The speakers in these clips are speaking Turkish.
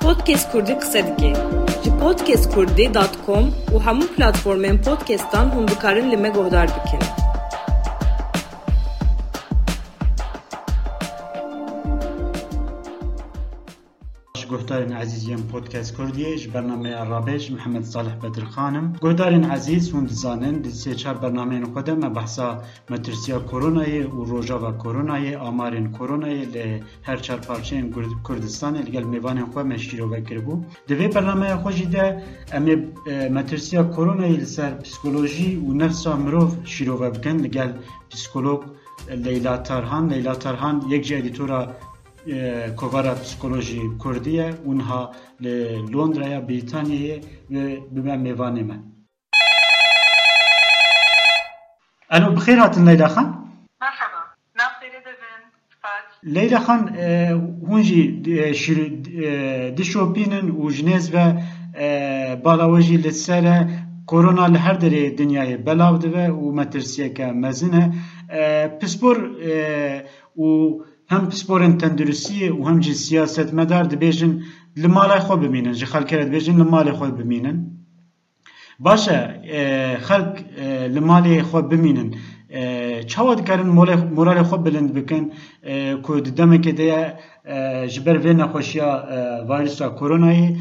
Podcast Kurdî qise dike. Ji podcastkurdî.com û hemû platformên podcastan hûn dikarin li me. گفتارین عزیزیم پودکست کردیش برنامه بەرنمەیە محمد صالح بدر خانم. گۆدارین عزیز هون دزانن برنامه چار بەرنمەین خودمە بەحسا مترسیا کورونای و روژا ڕۆژاوە کورونای ئامارین له هر هەر چار پارچەیان کوردستان لەگەل خواه خۆ بکر بو دوی برنامه خوشی ده امی مترسیا کورونای لسر پسکۆلۆژی و نەفسا مروف شیرو بکن. لگل پسکولوگ لیلا ترهان لیلا ترهان یک جدیتورا E, kovara psikoloji Kurdiye unha li Londra'ya Britanya'ya ve bime mevanê me. Alo bixêr hatin Leyla Xan. Merhaba. Navxêrê devin. Leyla Xan e, hûn jî e, dişopînin û ji nêz ve balawe jî li korona li her derê dinyayê belav dibe û metirsiyeke mezin e. Pispor û و مترسیه که مزنه پسپور و هم پسپورن تندرستی و هم جی سیاست مدار دبیجن لمالای خو بمینن جی خلک دبیجن لمالای خو بمینن باشه خلق لمالای خو بمینن چاوا دکارن مورال خو بلند بکن کو دمه که ده جبر و نخوشیا ویروسا کرونایی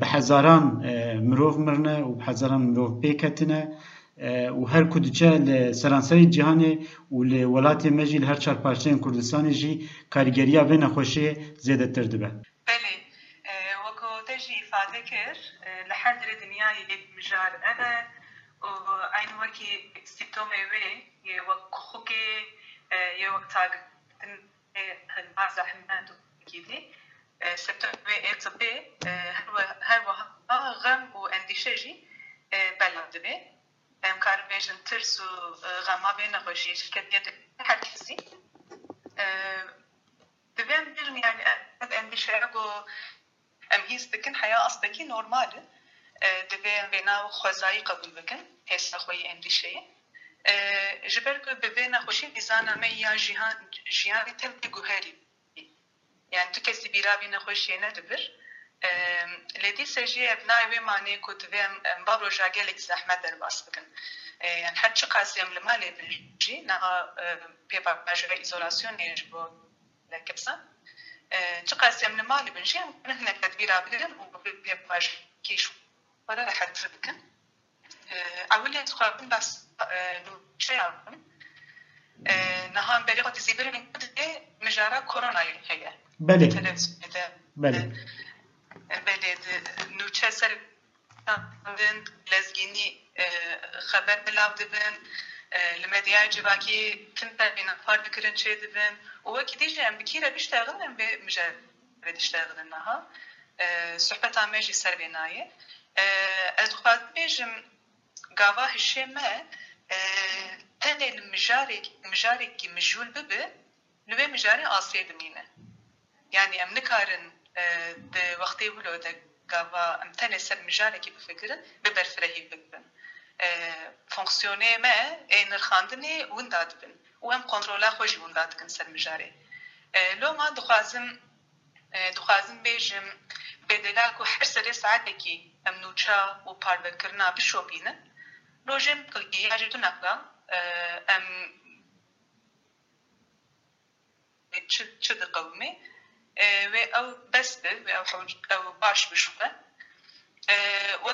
به هزاران مروف مرنه و به هزاران مروف پیکتنه و هر کدچه سرانسری جهان و ل ولات مجیل هر چهار پارچه کردستان جی کارگریا و نخوشی زیده تر دبه بله وکو تجی افاده کر لحر در دنیای مجار انا و این وکی سیپتوم وی یه وقت خوکی یه وقت تاگ، هم بعض احمد گیدی وی اوه بی هر وحا غم و اندیشه جی بلند به ام کار بیشن ترس و غما بین نخوشی شرکت بیاد هر کسی دبیم بیرم yani از اندیشه گو ام هیس بکن حیا اصدکی نورماله دبیم بینا و خوزایی قبول بکن حس خوی اندیشه جبر که ببین خوشی بیزانا می یا جیهان جیهانی تل گوهری yani tu kesi bira bir nexweşiye لدي سجیه بنای معنی کت ویم بابرو جاگلک زحمت در باس بکن یعنی هر چی قاسیم لمالی بجی نه پیپا مجره ایزولاسیون نیش با لکبسن چی قاسیم لمالی بجی هم نهنه تدبیره بدن و پیپا مجره کیش ولا لحد بکن اولی تقربن بس لوچه عبن نها بری قد زیبری من قد مجاره كورونا يلحية بلي بلي بله نوچه سر دن لزگینی خبر بلاو دبن لمدیا جواکی تن تبین فار بکرن چه دبن و وکی دیجی ام بکیره بشتغلن ام به مجرد اشتغلن نها صحبت آمیجی سر بینایه از خواهد بیجم گاوا هشیمه تنه المجارك مجول ببه لوي مجاري آسيا بمينه يعني ام نكارن د وقتی ولو د گاوا ام تنه سر مجالکی بفکرن ببر فرهی بکن فونکسیونه ما این خاندنی ونداد بن و ام کنترولا خوشی ونداد کن سر مجاره لو ما دخوازم دخوازم بیجم بدلا کو هر سر ساعت کی ام نوچا و پاروکرنا بشوبینن روجم کلگی یاجدو نقلا ام چه دقومه و او بس به و او حوج او باش بشوه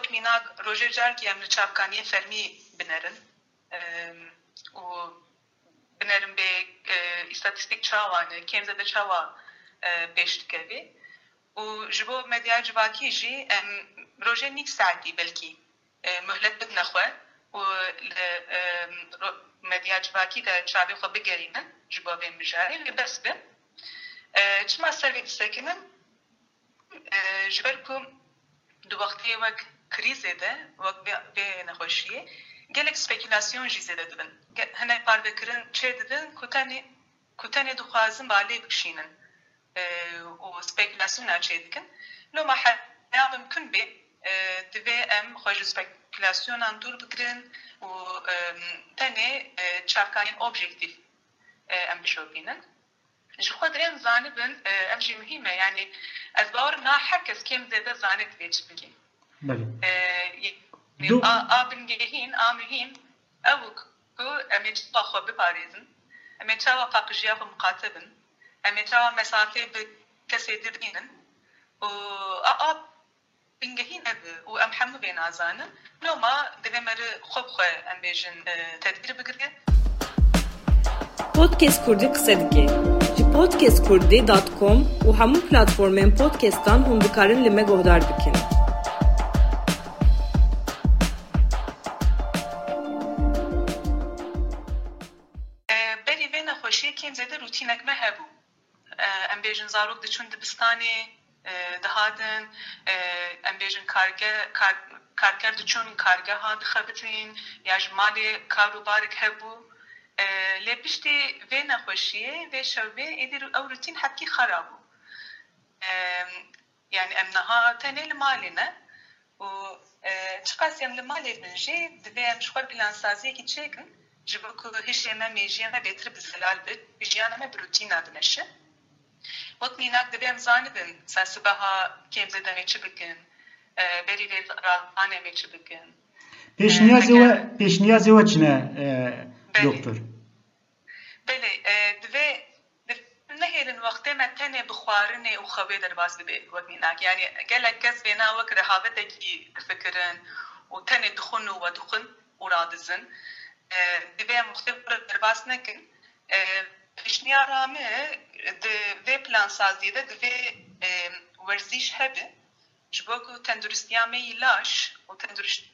وقت مینا روژه جار که ام چاپکانی فرمی بنرن و بنرن به استاتستیک چاوانه کم زده چاوا بیشت کوی و جبو مدیا جواکی جی ام روژه نیک ساعتی بلکی مهلت بد نخوه و مدیا جواکی دا چابی خو بگرینن جبو بین بجاری بس به چما سەروی سەکنن ژبەر کوم دو وەختی وەک کریزێدە وەک بێ نەخۆشیە gelek spekülasyon jî zêde dibin hinek parvekirin çê dibin ku tenê ku tenê dixwazin balê bikişînin û spekülasyona çê dikin lo ma heya mimkun bê divê em xwe ji spekülasyonan dûr bikirin û tenê çavkanên objektif em bişopînin ji xwe dirên zanibin ev jî muhîm e yanî ez bawer na her kes kêm zêde zanê divê çi bike a bingehîn a muhîm ew ku em ê çiva xwe biparêzin em ê çawa paqijiya xwe miqatibin em ê çawa mesafê bi kesê dir bînin û a bingehîn ev û em hemû vê nazanin loma divê me ri xwe bixwe em bêjin tedbîr bigire Podcast Kurdî qise dike. Ji podcastkurdî.com û hemû platformên podcastan hûn dikarin li me guhdar bikin. berî vê nexweşiyekên zêde rûtînek me hebû. Em bêjin zarok diçûn dibistanê dihatin em bêjin karger diçûn kargeha dixebitin ya ji malê kar û barek hebû lê piştî vê nexweşiyê vê şewbê êdî ew rûtîn hekî xerab bû yani em niha tenê li malê ne û çiqas em li malê bin jî divê em ji xwe plansaziyekî çêkin ji bo ku hişê me mêjiya me bêtir bi zelal bit jiyana me bi rûtîna dineşe wek mînak divê em zanibin sen sibeha kêm zêde me çi bikin berî vê ravanê me çi bikin pêşniyazê we pêşniyazê we çi ne doktor Belê divê nehêrin wextê me tenê bi xwarinê û xewê derbas bibe wek mînak yani gelek kes vêna wek rehavetekî fikirin û tenê dixwin û wedixwin û radizin divê em wextê derbas nekin pêşniyara me di vê plansaziyê de divê werzîş hebe ji bo ku tenduristiya me yî laş û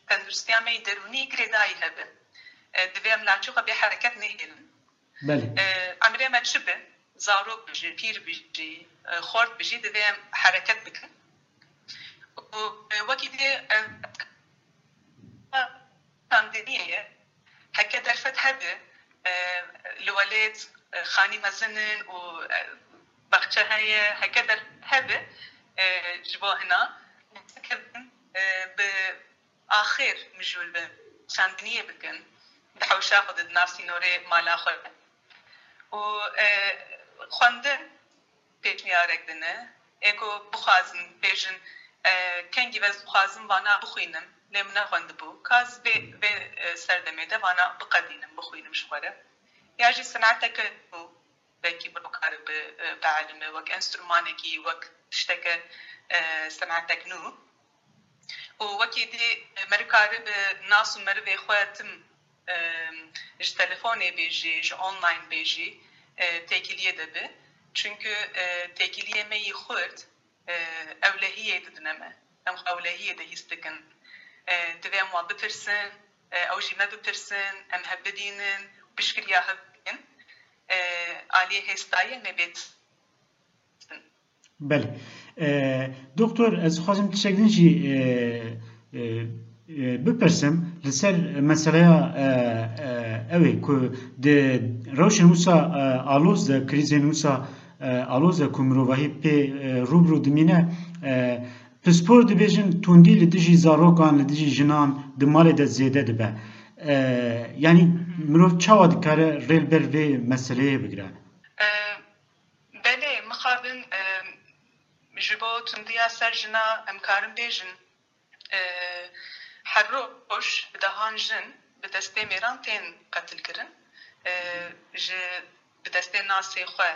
tenduristiya me yî derûnî girêdayî hebe divê em laçûxa bê hereket nehêlin emirê me çi be zarok bijî pîr bijî xort bijî divê em hereket bikin û wekî dê pandemiyê heke derfet hebe li welêt xanî mezinin û baxçe heye heke der hebe ji bo hina bi axir mijûl bin çandiniyê bikin di hewşa xwe di nav sînorê mala xwe û xwendin pêşniyarek dine êgo bixwazin bêjin kengî vez bixwazim vana bixwînim lê min nexwendibû kaz vê vê serdemê de vana biqedînim bixwînim ji xwe re ya jî sineteke bû belkî birokare bi beelime nas û merivê xwe tim ji telefonê ji online bêjî têkiliye dibe çünkü têkiliye me yî xurt ewlehiyê didine me em ewlehiyê de hîs dikin divê wan bipirsin ew jî me bipirsin em hev bidînin piştgiriya hev bikin aliyê hêstayê me bêt Belê. Doktor ez dixwazim tiştekdin jî bipirsim li ser meseleya ew ê ku di rewşên wisa aloz de krîzên wisa aloz de ku mirovahî pê rûbirû dimîne pispor dibêjin tundî li dijî zarokan li dijî jinan di malê de zêde dibe. Yanî mirov çawa dikare rêl ber vê meseleyê bigire belê mixabin حروش بدهان جن بدستي ميران تين قتل كرن آه، ج بدستي ناسي خوا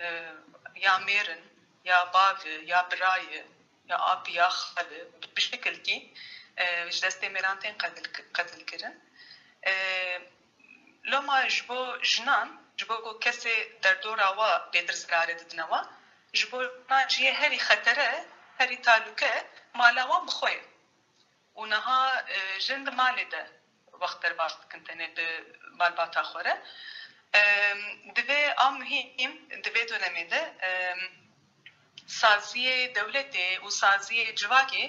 آه، يا ميرن يا باب يا براي يا أب يا خال بشكل كي آه، ج دستي ميران تين قتل قتل كرن لو ما جبو جنان جبو كو كسي دردورا وا بيدرس قاري جبو جنان جيه هري خطره هري تالوكه مالا وا بخوين û niha jin di malê de wext derbas dikin tenê bi malbata xwe re divê a muhîm di vê dönemê de saziyê dewletê û saziyê civakê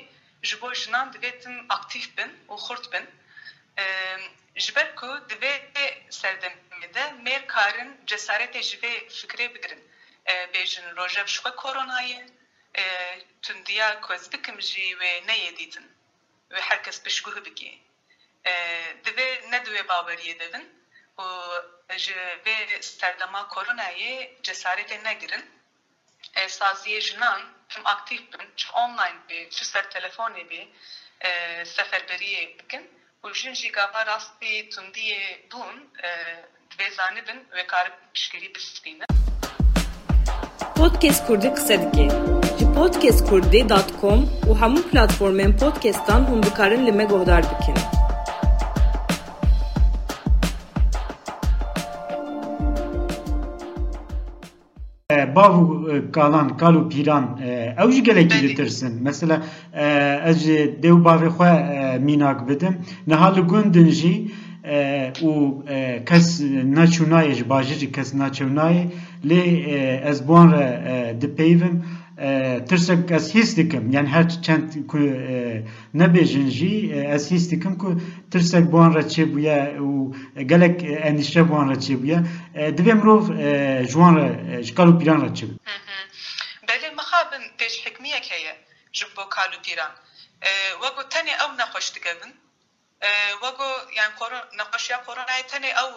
ji bo jinan divê tim aktif bin û xurt bin ji ber ku divê serdemê de mêr karin cesaretê ji vê fikrê bigirin bêjin rojev ji wê herkes pişguh bike divê ne divê baweriyê devin? و ji vê sterdema koronayê cesaretê negirin saziyê jinan him aktif bin çi online bê çi ser telefonê bê seferberiyê bikin û jin jî gava rastî tundiyê bûn divê zanibin wê karib piştgirî bistînin Podcast Kurdî qise dike. Ji podcastkurdî.com û hemû platformên podcastan hûn dikarin li me guhdar bikin. باو کالان کالو پیران او جی گلکی دترسن مثلا از دیو باوی خو میناک بدم نهال گوندن جی و کس ناچونای باجی کس ناچونای لی از بون دپیوم ترسك از هیس دکم یعنی هر چند کو نبیجن جی از هیس دکم کو ترسك بوان را چه بویا و گلک اندیشه بوان را چه بویا دوی مروف جوان را جکالو پیران را چه بله مخابن پیش حکمیه که جبو کالو پیران وگو تنی او نخوش دکبن وگو كورونا نقاشيا كورونا تاني او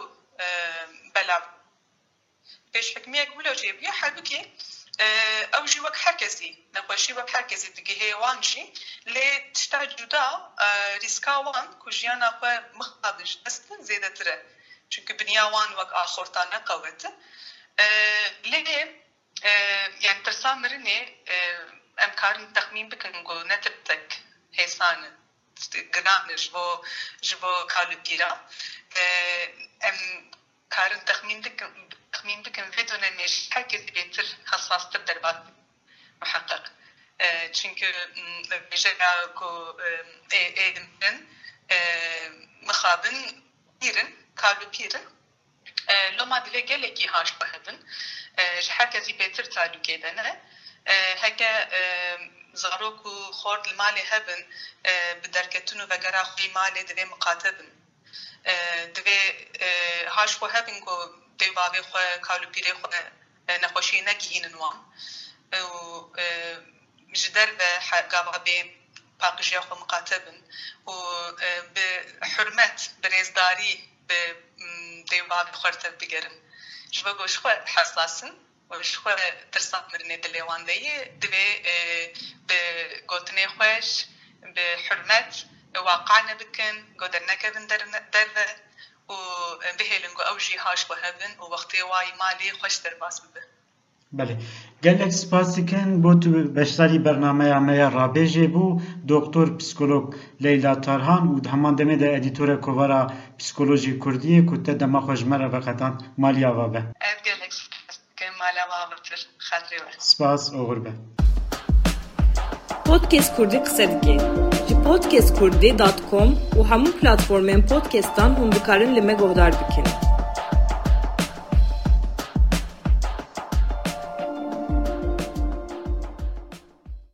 بلا پیش حکمیه بلو جيب يا حبكي ئەو ژی وەک هەر کەسی نەخۆشی وەک هەر کەسی دیگە هەیەوانشی لێ تشتا جودا ریسکاوان کو ژیانە خۆ مخابش دەستن زێدەترە چونکە بنیاوان وەک ئاخۆرتان نەقەوەتە لێ یان ترسا مرنێ ئەم کارن تەخمین بکەن گۆ نەترتەک هێسانن گناهش بۆ ji bo kalûpîra em karin texmîn dikin تخمين بكم في dönemler herkes betir hassastır derbat muhakkak. Çünkü mesela ku eğitimden mıhabın pirin, kalbi pirin loma dile geleki haş bahedin. Herkes betir taluk edene. Heke zarok و خورد المال هبن بدركتنو وگرا خوی مال دوی مقاتبن دوی دیوابه خو کالو پیره آه، خو آه، نخوشی نگیهین نوام. و آه، جدر به گاوه به پاقشی خو مقاتبن و به حرمت برزداری به دیوابه خورتر بگرم شبه گوش خو حساسن و شخ ترسان مرنه دلیوان دی دوی به گوتنه خوش به حرمت واقع نبکن گودر نکبن در, در, در و بهلن او جي هاش بهبن و وقتی واي مالي خوش در باس ببه بله gelek spas dikin بۆ تو بەشداری بەرنمەیە مەیە ڕابێژێ بوو دکتۆر پسیکۆلۆگ لەیلا تارهان و هەمان دەمێدا ئەدیتۆرە کۆڤەرا پسیکۆلۆژی کوردیە کو تە دەمە خۆشمەرە بەقەتان مالیاوا بە سپاس ئۆغر بە Podcast Kurdî qise dike. Ji podcastkurdî.com û hemû platformên podcastan hûn dikarin li me bikin.